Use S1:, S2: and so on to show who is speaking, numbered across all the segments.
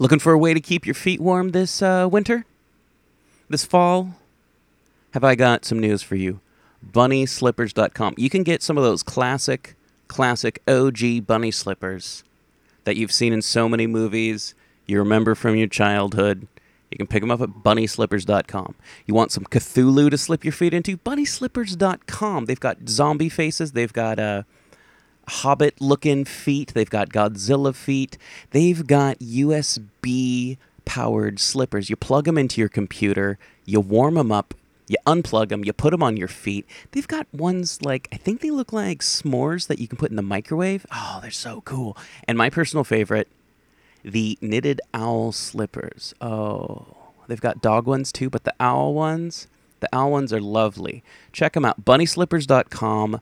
S1: Looking for a way to keep your feet warm this uh, winter? This fall? Have I got some news for you? BunnySlippers.com. You can get some of those classic, classic OG bunny slippers that you've seen in so many movies, you remember from your childhood. You can pick them up at bunnyslippers.com. You want some Cthulhu to slip your feet into? Bunnyslippers.com. They've got zombie faces, they've got uh, hobbit looking feet, they've got Godzilla feet, they've got USB powered slippers. You plug them into your computer, you warm them up, you unplug them, you put them on your feet. They've got ones like, I think they look like s'mores that you can put in the microwave. Oh, they're so cool. And my personal favorite, the knitted owl slippers. Oh, they've got dog ones too, but the owl ones, the owl ones are lovely. Check them out, bunnyslippers.com.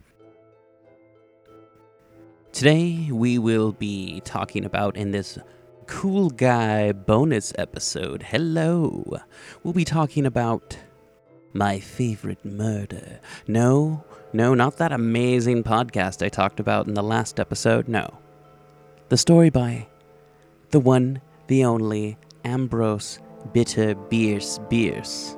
S1: Today we will be talking about in this cool guy bonus episode. Hello. We'll be talking about my favorite murder. No, no, not that amazing podcast I talked about in the last episode. No. The story by the one, the only Ambrose Bitter Bierce Bierce.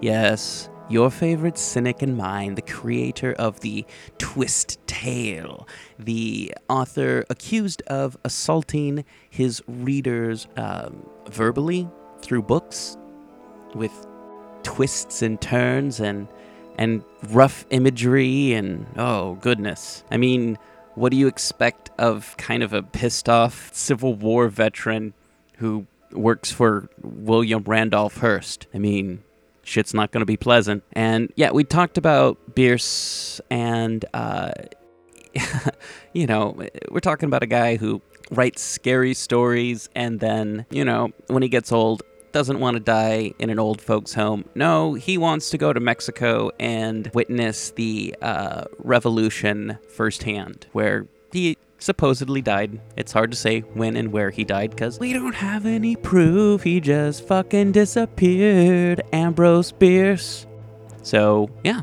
S1: Yes, your favorite cynic and mine, the creator of the Twist Tale, the author accused of assaulting his readers um, verbally through books with twists and turns and and rough imagery and oh goodness. I mean, what do you expect of kind of a pissed off Civil War veteran who works for William Randolph Hearst? I mean, shit's not going to be pleasant. And yeah, we talked about Bierce and uh you know, we're talking about a guy who writes scary stories and then, you know, when he gets old, doesn't want to die in an old folks' home. No, he wants to go to Mexico and witness the uh, revolution firsthand, where he supposedly died. It's hard to say when and where he died because we don't have any proof. He just fucking disappeared. Ambrose Bierce. So, yeah,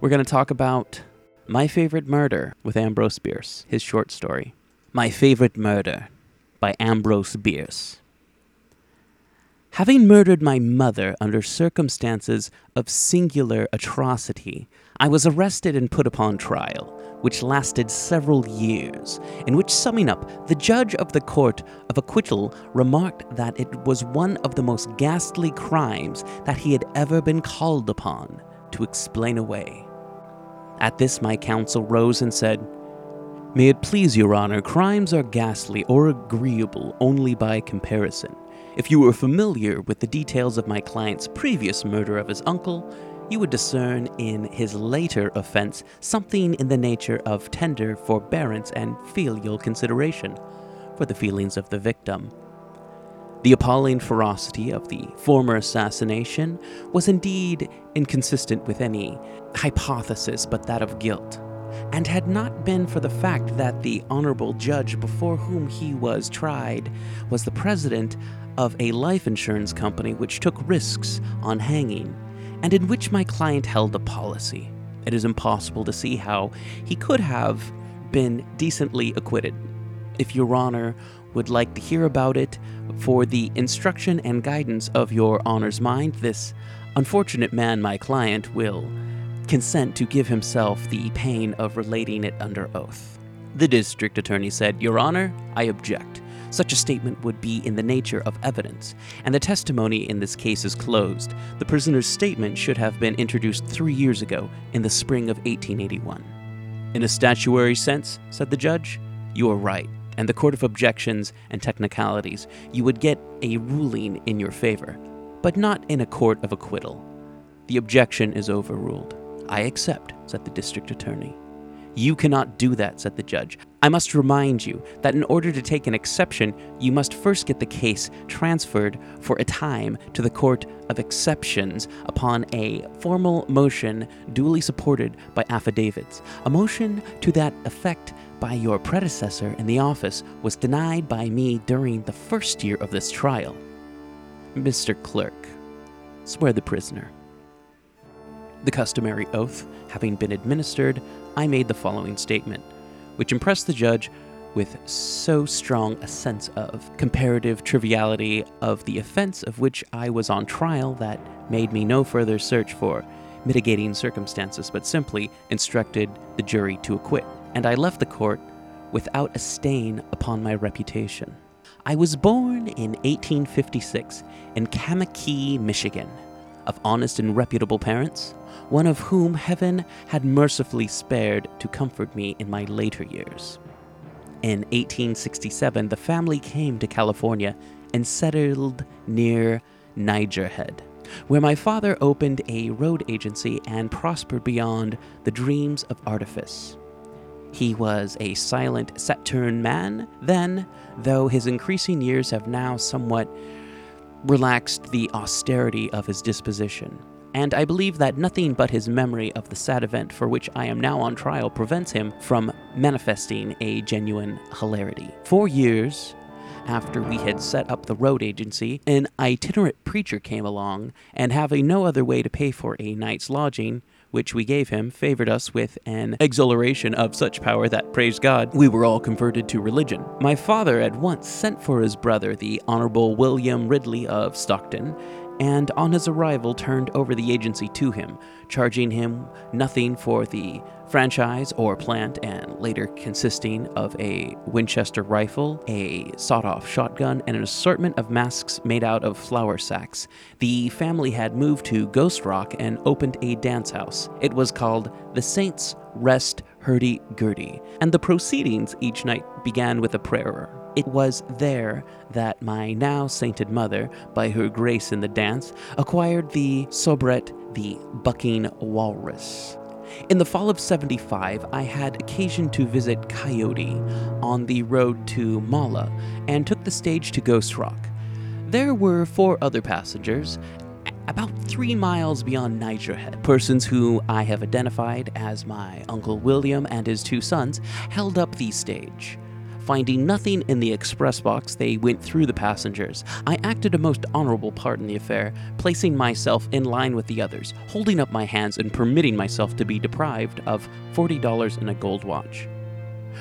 S1: we're going to talk about My Favorite Murder with Ambrose Bierce, his short story. My Favorite Murder by Ambrose Bierce. Having murdered my mother under circumstances of singular atrocity, I was arrested and put upon trial, which lasted several years, in which, summing up, the judge of the court of acquittal remarked that it was one of the most ghastly crimes that he had ever been called upon to explain away. At this, my counsel rose and said, May it please your honor, crimes are ghastly or agreeable only by comparison. If you were familiar with the details of my client's previous murder of his uncle, you would discern in his later offense something in the nature of tender forbearance and filial consideration for the feelings of the victim. The appalling ferocity of the former assassination was indeed inconsistent with any hypothesis but that of guilt and had not been for the fact that the honorable judge before whom he was tried was the president of a life insurance company which took risks on hanging, and in which my client held a policy. It is impossible to see how he could have been decently acquitted. If Your Honor would like to hear about it for the instruction and guidance of Your Honor's mind, this unfortunate man, my client, will consent to give himself the pain of relating it under oath. The district attorney said, Your Honor, I object. Such a statement would be in the nature of evidence, and the testimony in this case is closed. The prisoner's statement should have been introduced three years ago, in the spring of 1881. In a statutory sense, said the judge, you are right, and the Court of Objections and Technicalities, you would get a ruling in your favor, but not in a court of acquittal. The objection is overruled. I accept, said the district attorney. You cannot do that, said the judge. I must remind you that in order to take an exception, you must first get the case transferred for a time to the Court of Exceptions upon a formal motion duly supported by affidavits. A motion to that effect by your predecessor in the office was denied by me during the first year of this trial. Mr. Clerk, swear the prisoner. The customary oath having been administered, I made the following statement, which impressed the judge with so strong a sense of comparative triviality of the offense of which I was on trial that made me no further search for mitigating circumstances, but simply instructed the jury to acquit. And I left the court without a stain upon my reputation. I was born in 1856 in Kamakee, Michigan, of honest and reputable parents, one of whom heaven had mercifully spared to comfort me in my later years. In 1867, the family came to California and settled near Niger Head, where my father opened a road agency and prospered beyond the dreams of artifice. He was a silent Saturn man then, though his increasing years have now somewhat relaxed the austerity of his disposition. And I believe that nothing but his memory of the sad event for which I am now on trial prevents him from manifesting a genuine hilarity. Four years after we had set up the road agency, an itinerant preacher came along, and having no other way to pay for a night's lodging, which we gave him, favored us with an exhilaration of such power that, praise God, we were all converted to religion. My father at once sent for his brother, the Honorable William Ridley of Stockton, and on his arrival turned over the agency to him, charging him nothing for the franchise or plant, and later consisting of a Winchester rifle, a sawed off shotgun, and an assortment of masks made out of flour sacks. The family had moved to Ghost Rock and opened a dance house. It was called the Saints Rest Hurdy Gurdy, and the proceedings each night began with a prayer. It was there that my now sainted mother, by her grace in the dance, acquired the soubrette, the bucking walrus. In the fall of 75, I had occasion to visit Coyote on the road to Mala and took the stage to Ghost Rock. There were four other passengers, about three miles beyond Niger Head. Persons who I have identified as my Uncle William and his two sons held up the stage. Finding nothing in the express box, they went through the passengers. I acted a most honorable part in the affair, placing myself in line with the others, holding up my hands and permitting myself to be deprived of $40 and a gold watch.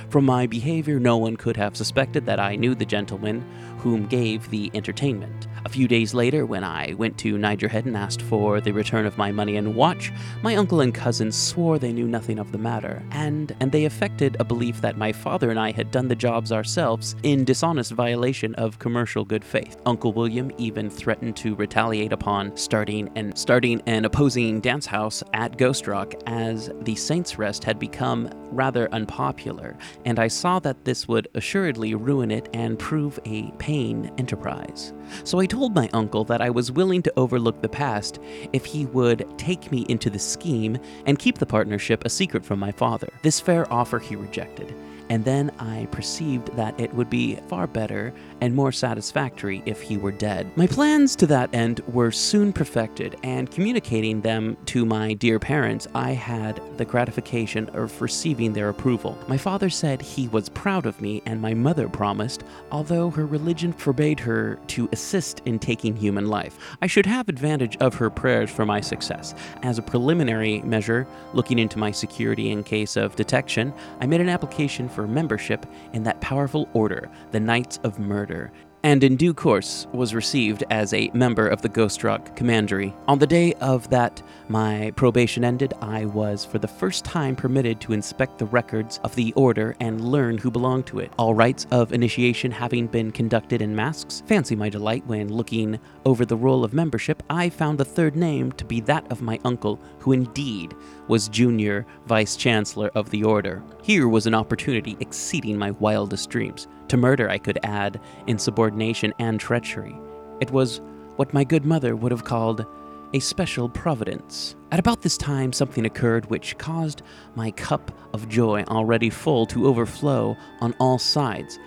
S1: From my behavior, no one could have suspected that I knew the gentleman whom gave the entertainment. A few days later, when I went to Niger Head and asked for the return of my money and watch, my uncle and cousins swore they knew nothing of the matter, and and they affected a belief that my father and I had done the jobs ourselves in dishonest violation of commercial good faith. Uncle William even threatened to retaliate upon starting and starting an opposing dance house at Ghost Rock as the Saints Rest had become rather unpopular, and I saw that this would assuredly ruin it and prove a pain enterprise. So I told my uncle that I was willing to overlook the past if he would take me into the scheme and keep the partnership a secret from my father. This fair offer he rejected, and then I perceived that it would be far better and more satisfactory if he were dead. My plans to that end were soon perfected, and communicating them to my dear parents, I had the gratification of receiving their approval. My father said he was proud of me, and my mother promised, although her religion forbade her to assist in taking human life, I should have advantage of her prayers for my success. As a preliminary measure, looking into my security in case of detection, I made an application for membership in that powerful order, the Knights of Murder, and in due course was received as a member of the Ghost Rock Commandery. On the day of that my probation ended, I was for the first time permitted to inspect the records of the order and learn who belonged to it. All rites of initiation having been conducted in masks, fancy my delight when looking over the roll of membership, I found the third name to be that of my uncle, who indeed was junior vice chancellor of the order. Here was an opportunity exceeding my wildest dreams. To murder, I could add insubordination and treachery. It was what my good mother would have called a special providence. At about this time, something occurred which caused my cup of joy, already full, to overflow on all sides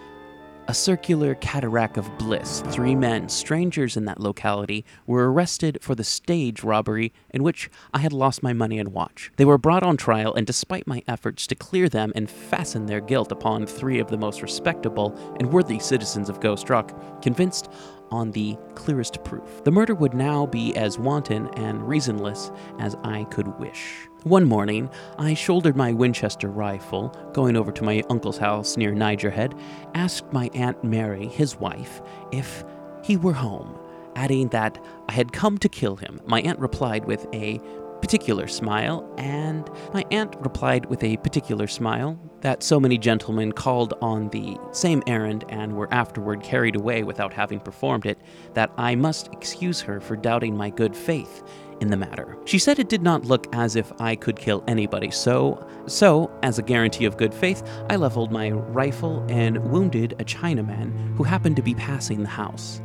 S1: a circular cataract of bliss. Three men, strangers in that locality, were arrested for the stage robbery in which I had lost my money and watch. They were brought on trial, and despite my efforts to clear them and fasten their guilt upon three of the most respectable and worthy citizens of Ghost Rock, convinced on the clearest proof. The murder would now be as wanton and reasonless as I could wish. One morning, I shouldered my Winchester rifle, going over to my uncle's house near Nigerhead, asked my Aunt Mary, his wife, if he were home, adding that I had come to kill him. My aunt replied with a particular smile, and my aunt replied with a particular smile that so many gentlemen called on the same errand and were afterward carried away without having performed it, that I must excuse her for doubting my good faith in the matter. She said it did not look as if I could kill anybody, so so as a guarantee of good faith, I leveled my rifle and wounded a Chinaman who happened to be passing the house.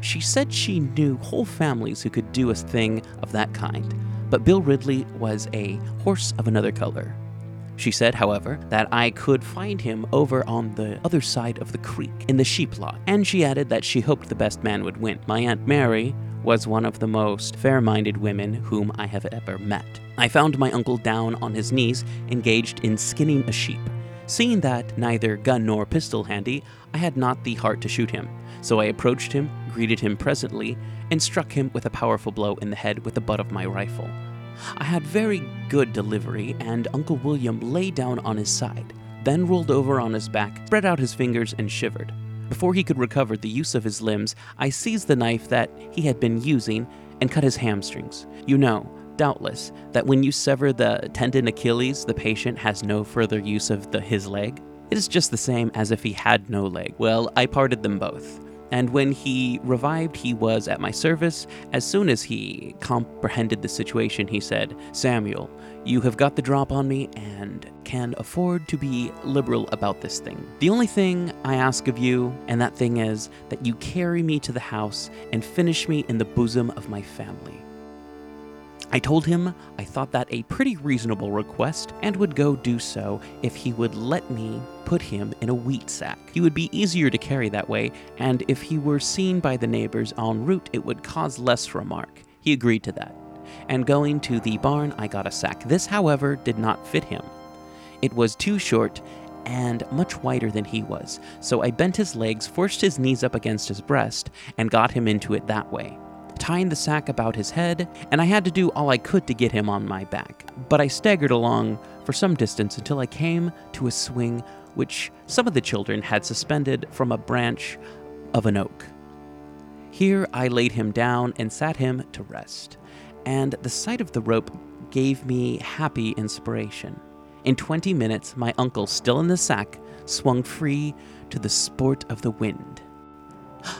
S1: She said she knew whole families who could do a thing of that kind, but Bill Ridley was a horse of another color. She said, however, that I could find him over on the other side of the creek, in the sheep lot, and she added that she hoped the best man would win. My Aunt Mary was one of the most fair minded women whom I have ever met. I found my uncle down on his knees, engaged in skinning a sheep. Seeing that neither gun nor pistol handy, I had not the heart to shoot him, so I approached him, greeted him presently, and struck him with a powerful blow in the head with the butt of my rifle. I had very good delivery, and Uncle William lay down on his side, then rolled over on his back, spread out his fingers, and shivered. Before he could recover the use of his limbs, I seized the knife that he had been using and cut his hamstrings. You know, doubtless, that when you sever the tendon Achilles, the patient has no further use of the, his leg. It is just the same as if he had no leg. Well, I parted them both. And when he revived, he was at my service. As soon as he comprehended the situation, he said, Samuel, you have got the drop on me and can afford to be liberal about this thing. The only thing I ask of you, and that thing is that you carry me to the house and finish me in the bosom of my family. I told him I thought that a pretty reasonable request and would go do so if he would let me put him in a wheat sack. He would be easier to carry that way, and if he were seen by the neighbors en route, it would cause less remark. He agreed to that. And going to the barn, I got a sack. This, however, did not fit him. It was too short and much wider than he was, so I bent his legs, forced his knees up against his breast, and got him into it that way tying the sack about his head, and I had to do all I could to get him on my back. But I staggered along for some distance until I came to a swing which some of the children had suspended from a branch of an oak. Here I laid him down and sat him to rest, and the sight of the rope gave me happy inspiration. In 20 minutes, my uncle, still in the sack, swung free to the sport of the wind.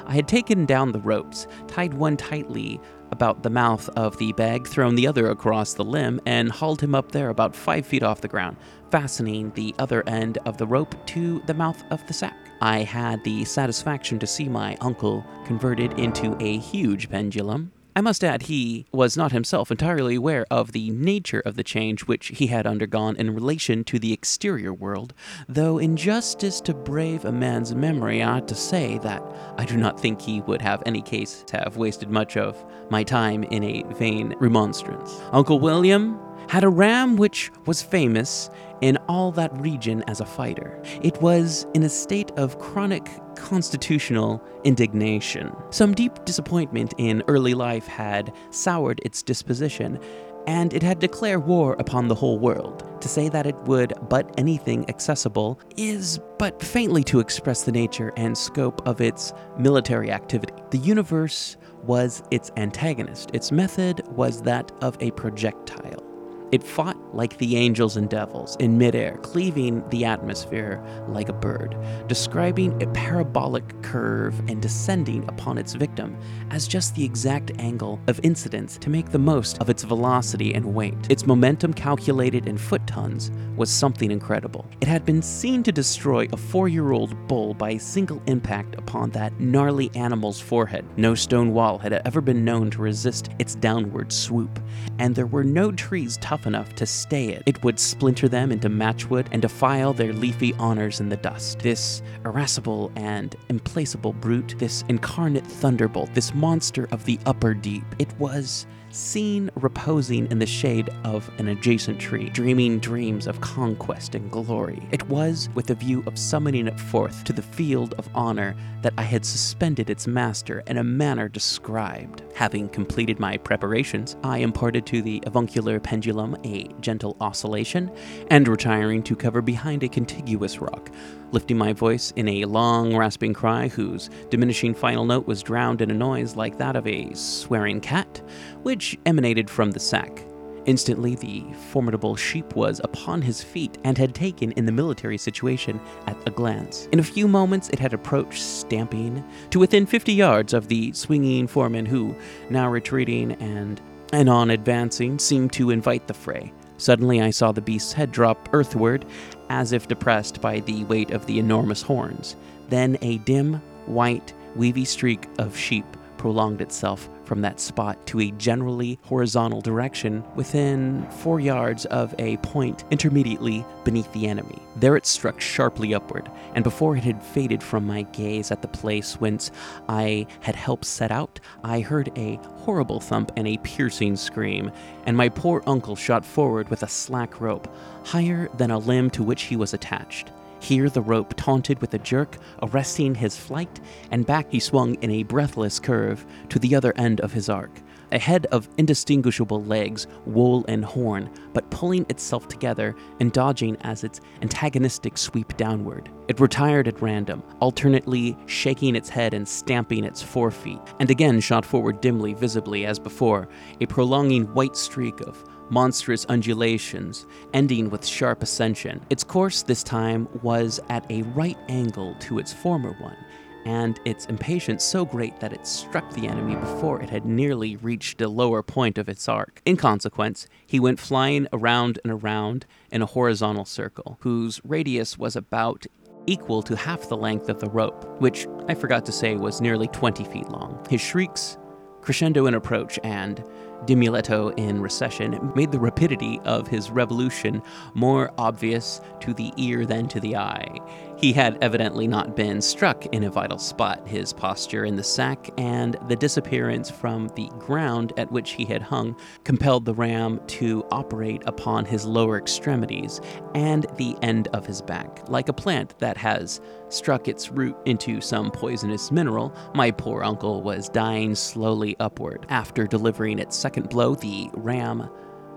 S1: I had taken down the ropes, tied one tightly about the mouth of the bag, thrown the other across the limb, and hauled him up there about five feet off the ground, fastening the other end of the rope to the mouth of the sack. I had the satisfaction to see my uncle converted into a huge pendulum, I must add, he was not himself entirely aware of the nature of the change which he had undergone in relation to the exterior world, though, in justice to brave a man's memory, I ought to say that I do not think he would have any case to have wasted much of my time in a vain remonstrance. Uncle William had a ram which was famous in all that region as a fighter. It was in a state of chronic constitutional indignation. Some deep disappointment in early life had soured its disposition, and it had declared war upon the whole world. To say that it would butt anything accessible is but faintly to express the nature and scope of its military activity. The universe was its antagonist, its method was that of a projectile. It fought like the angels and devils in midair, cleaving the atmosphere like a bird, describing a parabolic curve and descending upon its victim as just the exact angle of incidence to make the most of its velocity and weight. Its momentum calculated in foot tons was something incredible. It had been seen to destroy a four year old bull by a single impact upon that gnarly animal's forehead. No stone wall had ever been known to resist its downward swoop, and there were no trees tough enough to stay it. It would splinter them into matchwood and defile their leafy honors in the dust. This irascible and implacable brute, this incarnate thunderbolt, this monster of the upper deep, it was seen reposing in the shade of an adjacent tree, dreaming dreams of conquest and glory. It was with a view of summoning it forth to the field of honor that I had suspended its master in a manner described. Having completed my preparations, I imparted to the avuncular pendulum a gentle oscillation, and retiring to cover behind a contiguous rock, lifting my voice in a long, rasping cry whose diminishing final note was drowned in a noise like that of a swearing cat, which emanated from the sack. Instantly, the formidable sheep was upon his feet and had taken in the military situation at a glance. In a few moments, it had approached, stamping, to within fifty yards of the swinging foreman, who, now retreating and anon advancing, seemed to invite the fray. Suddenly, I saw the beast's head drop earthward, as if depressed by the weight of the enormous horns. Then a dim, white, weavy streak of sheep prolonged itself from that spot to a generally horizontal direction within four yards of a point intermediately beneath the enemy. There it struck sharply upward, and before it had faded from my gaze at the place whence I had helped set out, I heard a horrible thump and a piercing scream, and my poor uncle shot forward with a slack rope, higher than a limb to which he was attached. Here the rope taunted with a jerk, arresting his flight, and back he swung in a breathless curve to the other end of his arc. A head of indistinguishable legs, wool, and horn, but pulling itself together and dodging as its antagonistic sweep downward. It retired at random, alternately shaking its head and stamping its forefeet, and again shot forward dimly, visibly as before, a prolonging white streak of monstrous undulations, ending with sharp ascension. Its course this time was at a right angle to its former one, and its impatience so great that it struck the enemy before it had nearly reached the lower point of its arc. In consequence, he went flying around and around in a horizontal circle, whose radius was about equal to half the length of the rope, which I forgot to say was nearly 20 feet long. His shrieks, crescendo in approach, and diminuendo in recession made the rapidity of his revolution more obvious to the ear than to the eye. He had evidently not been struck in a vital spot. His posture in the sack and the disappearance from the ground at which he had hung compelled the ram to operate upon his lower extremities and the end of his back. Like a plant that has struck its root into some poisonous mineral, my poor uncle was dying slowly upward. After delivering its second blow, the ram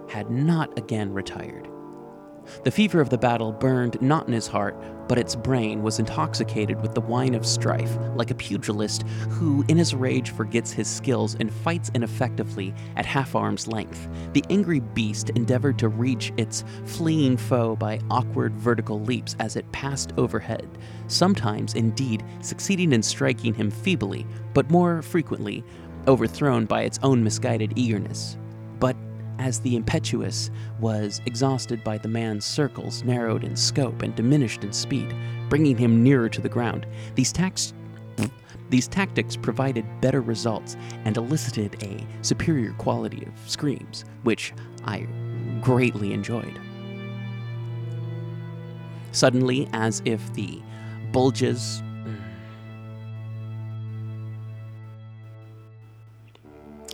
S1: had not again retired. The fever of the battle burned not in his heart, but its brain was intoxicated with the wine of strife, like a pugilist who, in his rage, forgets his skills and fights ineffectively at half arm's length. The angry beast endeavored to reach its fleeing foe by awkward vertical leaps as it passed overhead, sometimes, indeed, succeeding in striking him feebly, but more frequently overthrown by its own misguided eagerness. But as the impetuous was exhausted by the man's circles, narrowed in scope and diminished in speed, bringing him nearer to the ground. These tax these tactics provided better results and elicited a superior quality of screams, which I greatly enjoyed. Suddenly, as if the bulges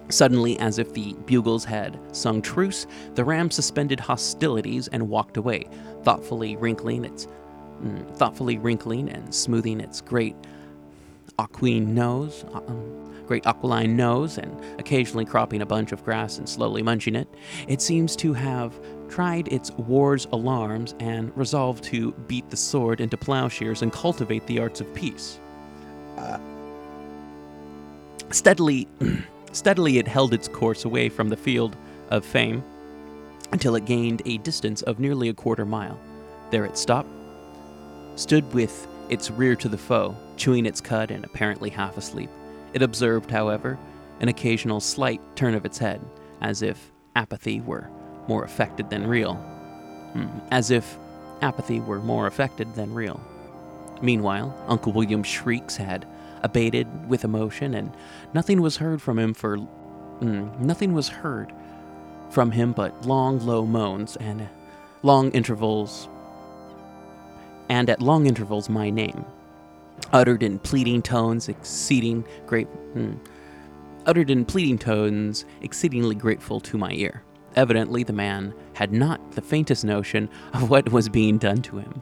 S1: Suddenly, as if the bugles had sung truce, the ram suspended hostilities and walked away, thoughtfully wrinkling its mm, thoughtfully wrinkling and smoothing its great aquine nose, uh, um, great aquiline nose, and occasionally cropping a bunch of grass and slowly munching it. It seems to have tried its war's alarms and resolved to beat the sword into plowshares and cultivate the arts of peace. Uh, steadily. Steadily, it held its course away from the field of fame until it gained a distance of nearly a quarter mile. There it stopped, stood with its rear to the foe, chewing its cud and apparently half asleep. It observed, however, an occasional slight turn of its head, as if apathy were more affected than real. Hmm. As if apathy were more affected than real. Meanwhile, Uncle William's shrieks had abated with emotion, and nothing was heard from him for mm, nothing was heard from him but long, low moans and long intervals, and at long intervals, my name, uttered in pleading tones, exceeding great, hmm, uttered in pleading tones, exceedingly grateful to my ear. Evidently, the man had not the faintest notion of what was being done to him,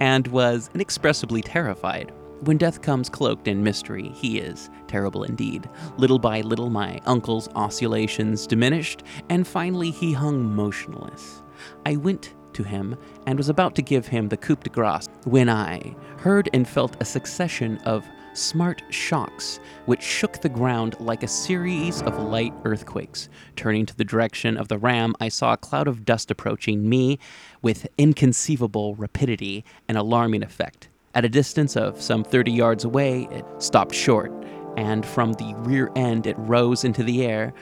S1: and was inexpressibly terrified. When death comes cloaked in mystery, he is terrible indeed. Little by little, my uncle's oscillations diminished, and finally he hung motionless. I went to him and was about to give him the coup de grace when I heard and felt a succession of smart shocks which shook the ground like a series of light earthquakes. Turning to the direction of the ram, I saw a cloud of dust approaching me with inconceivable rapidity and alarming effect. At a distance of some 30 yards away, it stopped short, and from the rear end it rose into the air.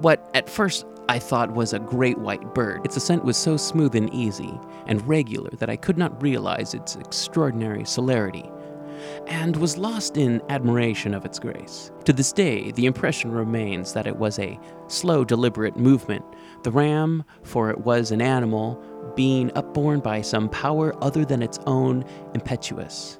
S1: What at first I thought was a great white bird. Its ascent was so smooth and easy and regular that I could not realize its extraordinary celerity and was lost in admiration of its grace. To this day, the impression remains that it was a slow, deliberate movement. The ram, for it was an animal, being upborne by some power other than its own impetuous,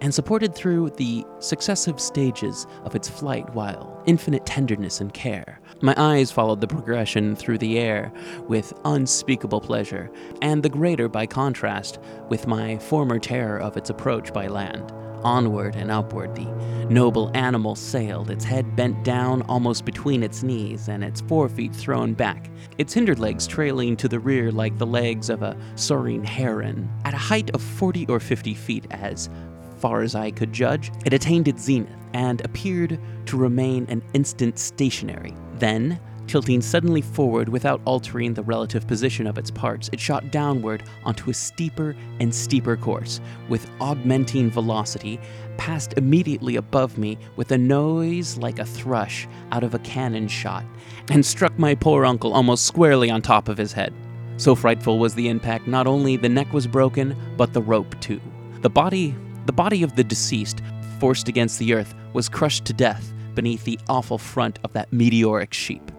S1: and supported through the successive stages of its flight while infinite tenderness and care. My eyes followed the progression through the air with unspeakable pleasure, and the greater by contrast with my former terror of its approach by land. Onward and upward, the noble animal sailed, its head bent down almost between its knees and its forefeet thrown back, its hinder legs trailing to the rear like the legs of a soaring heron. At a height of 40 or 50 feet, as far as I could judge, it attained its zenith and appeared to remain an instant stationary. Then, tilting suddenly forward without altering the relative position of its parts, it shot downward onto a steeper and steeper course, with augmenting velocity, passed immediately above me with a noise like a thrush out of a cannon shot, and struck my poor uncle almost squarely on top of his head. So frightful was the impact, not only the neck was broken, but the rope too. The body, the body of the deceased, forced against the earth, was crushed to death beneath the awful front of that meteoric sheep.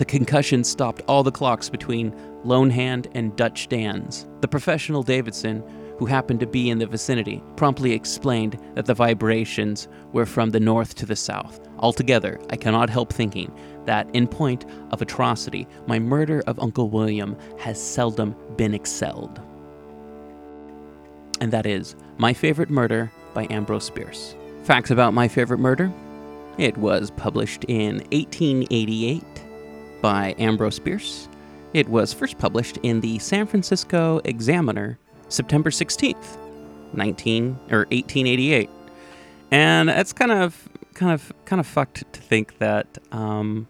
S1: The concussion stopped all the clocks between Lone Hand and Dutch Dan's. The professional Davidson, who happened to be in the vicinity, promptly explained that the vibrations were from the north to the south. Altogether, I cannot help thinking that, in point of atrocity, my murder of Uncle William has seldom been excelled. And that is My Favorite Murder by Ambrose Bierce. Facts about My Favorite Murder it was published in 1888 by Ambrose Bierce. It was first published in the San Francisco Examiner, September 16th, 19 or 1888. And it's kind of kind of kind of fucked to think that um,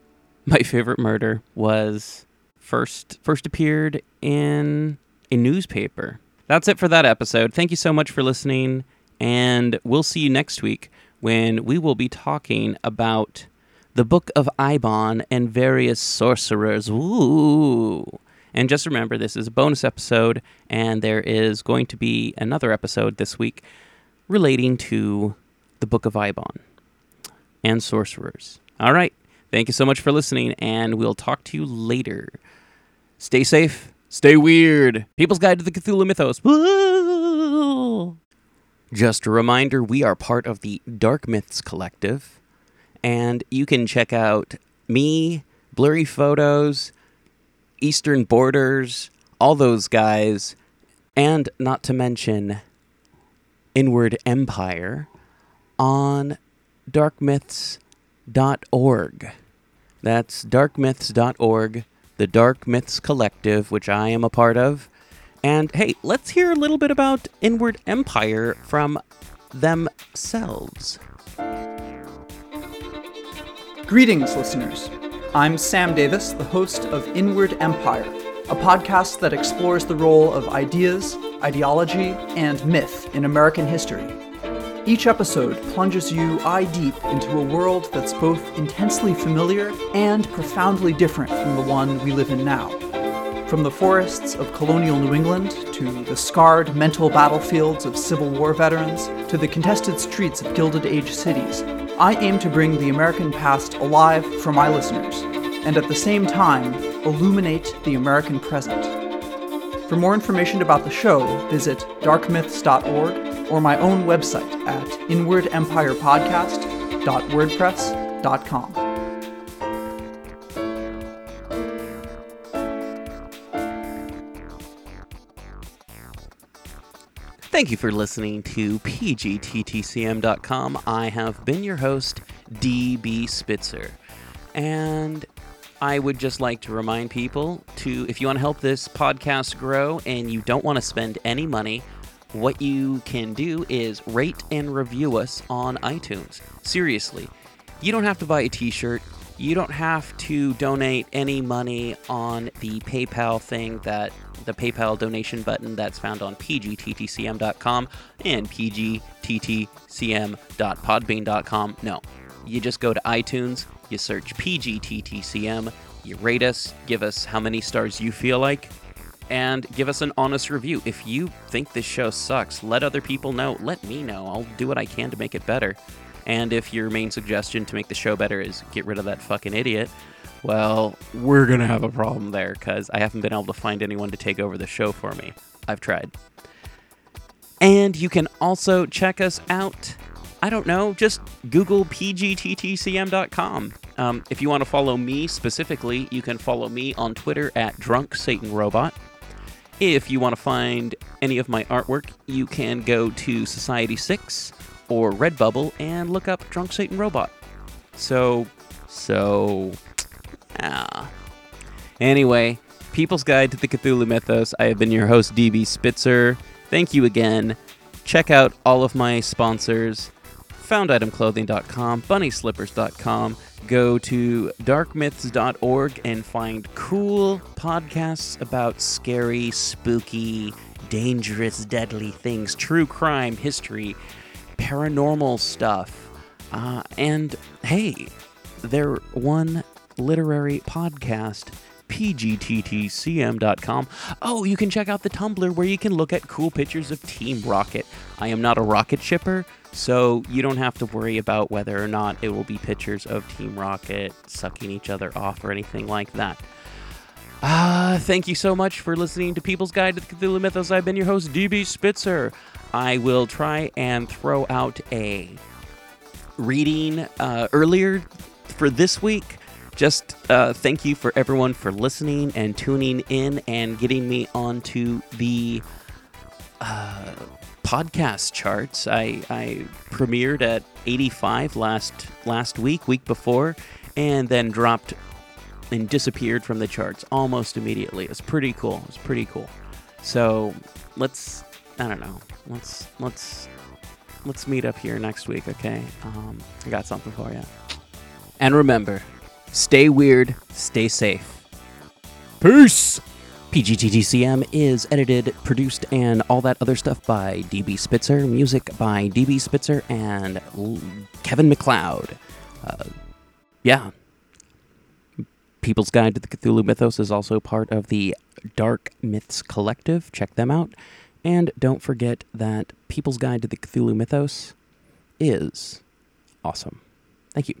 S1: my favorite murder was first first appeared in a newspaper. That's it for that episode. Thank you so much for listening, and we'll see you next week when we will be talking about the Book of Eibon, and various sorcerers. Ooh. And just remember, this is a bonus episode, and there is going to be another episode this week relating to the Book of Eibon and sorcerers. All right. Thank you so much for listening, and we'll talk to you later. Stay safe, stay weird. People's Guide to the Cthulhu Mythos. Woo! Just a reminder we are part of the Dark Myths Collective and you can check out me, Blurry Photos, Eastern Borders, all those guys, and not to mention Inward Empire on darkmyths.org. That's darkmyths.org, the Dark Myths Collective, which I am a part of. And hey, let's hear a little bit about Inward Empire from themselves.
S2: Greetings, listeners. I'm Sam Davis, the host of Inward Empire, a podcast that explores the role of ideas, ideology, and myth in American history. Each episode plunges you eye deep into a world that's both intensely familiar and profoundly different from the one we live in now. From the forests of colonial New England to the scarred mental battlefields of Civil War veterans to the contested streets of Gilded Age cities, I aim to bring the American past alive for my listeners. and at the same time illuminate the American present. For more information about the show, visit darkmyths.org or my own website at inwardempirepodcast.wordpress.com.
S1: Thank you for listening to PGTTCM.com. I have been your host, DB Spitzer. And I would just like to remind people to, if you want to help this podcast grow and you don't want to spend any money, what you can do is rate and review us on iTunes. Seriously, you don't have to buy a t shirt. You don't have to donate any money on the PayPal thing that the PayPal donation button that's found on pgttcm.com and pgttcm.podbean.com. No, you just go to iTunes, you search PGTTCM, you rate us, give us how many stars you feel like, and give us an honest review. If you think this show sucks, let other people know. Let me know. I'll do what I can to make it better. And if your main suggestion to make the show better is get rid of that fucking idiot, well, we're going to have a problem there because I haven't been able to find anyone to take over the show for me. I've tried. And you can also check us out. I don't know, just Google pgttcm.com. Um, if you want to follow me specifically, you can follow me on Twitter at Drunk Satan Robot. If you want to find any of my artwork, you can go to Society 6 or Redbubble and look up Drunk Satan Robot. So, so, ah. Anyway, People's Guide to the Cthulhu Mythos. I have been your host, DB Spitzer. Thank you again. Check out all of my sponsors founditemclothing.com, bunnyslippers.com. Go to darkmyths.org and find cool podcasts about scary, spooky, dangerous, deadly things, true crime, history, paranormal stuff. Uh, and hey, they're one literary podcast pgttcm.com. Oh, you can check out the Tumblr where you can look at cool pictures of Team Rocket. I am not a rocket shipper, so you don't have to worry about whether or not it will be pictures of Team Rocket sucking each other off or anything like that. Uh, thank you so much for listening to People's Guide to the Cthulhu Mythos. I've been your host, DB Spitzer. I will try and throw out a reading uh, earlier for this week just uh, thank you for everyone for listening and tuning in and getting me onto the uh, podcast charts. I, I premiered at 85 last last week, week before, and then dropped and disappeared from the charts almost immediately. It's pretty cool. It's pretty cool. So let's I don't know. Let's let's let's meet up here next week, okay? Um, I got something for you. And remember, Stay weird, stay safe. Peace! PGTTCM is edited, produced, and all that other stuff by DB Spitzer. Music by DB Spitzer and Kevin MacLeod. Uh, yeah. People's Guide to the Cthulhu Mythos is also part of the Dark Myths Collective. Check them out. And don't forget that People's Guide to the Cthulhu Mythos is awesome. Thank you.